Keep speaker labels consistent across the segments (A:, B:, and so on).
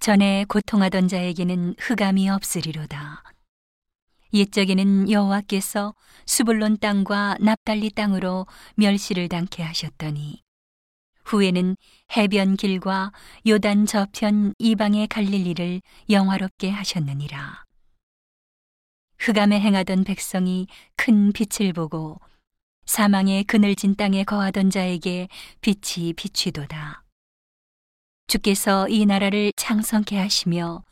A: 전에 고통하던 자에게는 흑암이 없으리로다. 옛적에는 여호와께서 수불론 땅과 납달리 땅으로 멸시를 당케 하셨더니 후에는 해변 길과 요단 저편 이방의 갈릴리를 영화롭게 하셨느니라. 흑암에 행하던 백성이 큰 빛을 보고 사망의 그늘진 땅에 거하던 자에게 빛이 비추도다. 주께서 이 나라를 창성케 하시며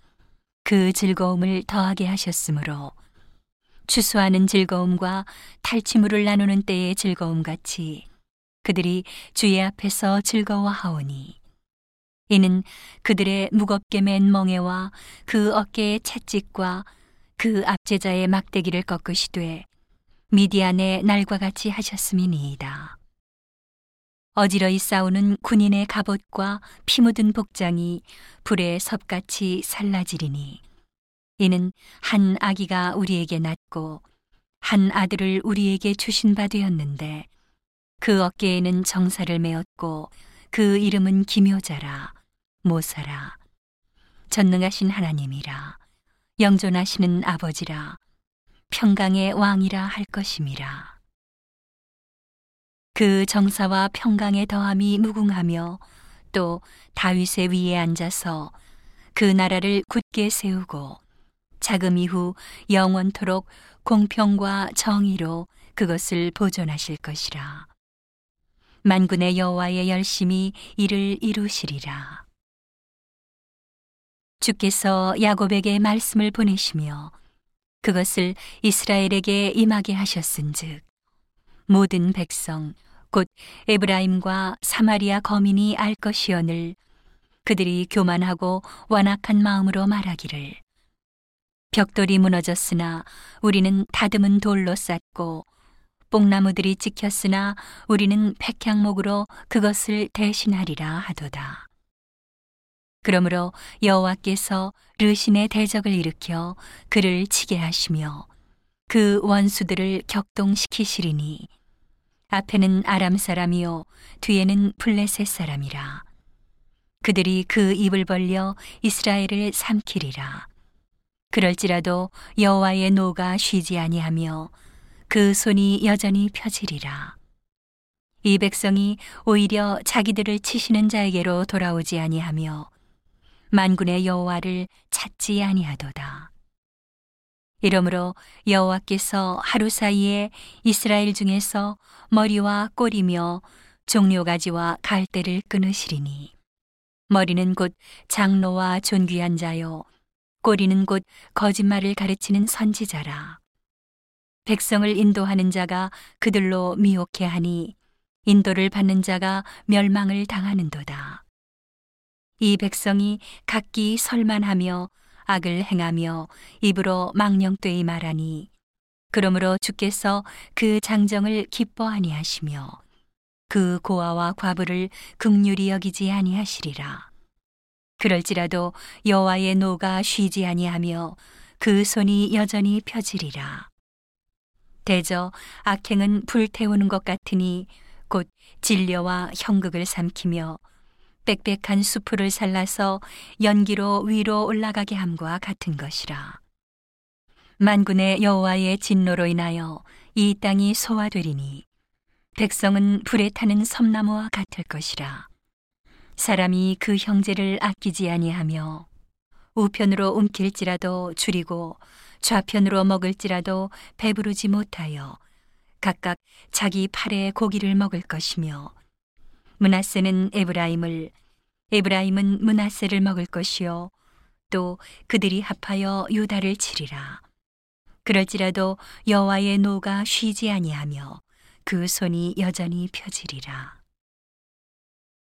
A: 그 즐거움을 더하게 하셨으므로 추수하는 즐거움과 탈취물을 나누는 때의 즐거움 같이 그들이 주의 앞에서 즐거워하오니 이는 그들의 무겁게 맨 멍에와 그 어깨의 채찍과 그 압제자의 막대기를 꺾으시되 미디안의 날과 같이 하셨음이니이다. 어지러이 싸우는 군인의 갑옷과 피 묻은 복장이 불에 섭같이 살라지리니. 이는 한 아기가 우리에게 낳고 한 아들을 우리에게 주신 바 되었는데 그 어깨에는 정사를 메었고 그 이름은 기묘자라 모사라. 전능하신 하나님이라 영존하시는 아버지라 평강의 왕이라 할 것임이라 그 정사와 평강의 더함이 무궁하며 또 다윗의 위에 앉아서 그 나라를 굳게 세우고 자금 이후 영원토록 공평과 정의로 그것을 보존하실 것이라. 만군의 여호와의 열심히 이를 이루시리라. 주께서 야곱에게 말씀을 보내시며 그것을 이스라엘에게 임하게 하셨은즉 모든 백성 곧 에브라임과 사마리아 거민이 알 것이오늘 그들이 교만하고 완악한 마음으로 말하기를 벽돌이 무너졌으나 우리는 다듬은 돌로 쌓고 뽕나무들이 찍혔으나 우리는 백향목으로 그것을 대신하리라 하도다. 그러므로 여호와께서 르신의 대적을 일으켜 그를 치게 하시며 그 원수들을 격동시키시리니 앞에는 아람 사람이요 뒤에는 블레셋 사람이라 그들이 그 입을 벌려 이스라엘을 삼키리라 그럴지라도 여호와의 노가 쉬지 아니하며 그 손이 여전히 펴지리라. 이 백성이 오히려 자기들을 치시는 자에게로 돌아오지 아니하며 만군의 여호와를 찾지 아니하도다. 이러므로 여호와께서 하루 사이에 이스라엘 중에서 머리와 꼬리며 종료가지와 갈대를 끊으시리니 머리는 곧 장로와 존귀한 자요 꼬리는 곧 거짓말을 가르치는 선지자라. 백성을 인도하는 자가 그들로 미혹해 하니 인도를 받는 자가 멸망을 당하는도다. 이 백성이 각기 설만하며 악을 행하며 입으로 망령되이 말하니 그러므로 주께서 그 장정을 기뻐하니 하시며 그 고아와 과부를 극률이 여기지 아니하시리라. 그럴지라도 여호와의 노가 쉬지 아니하며 그 손이 여전히 펴지리라. 대저 악행은 불태우는 것 같으니 곧 진려와 형극을 삼키며 빽빽한 수풀을 살라서 연기로 위로 올라가게 함과 같은 것이라. 만군의 여호와의 진노로 인하여 이 땅이 소화되리니 백성은 불에 타는 섬나무와 같을 것이라. 사람이 그 형제를 아끼지 아니하며 우편으로 움킬지라도 줄이고 좌편으로 먹을지라도 배부르지 못하여 각각 자기 팔에 고기를 먹을 것이며 문하세는 에브라임을 에브라임은 문하세를 먹을 것이요. 또 그들이 합하여 유다를 치리라. 그럴지라도 여호와의 노가 쉬지 아니하며 그 손이 여전히 펴지리라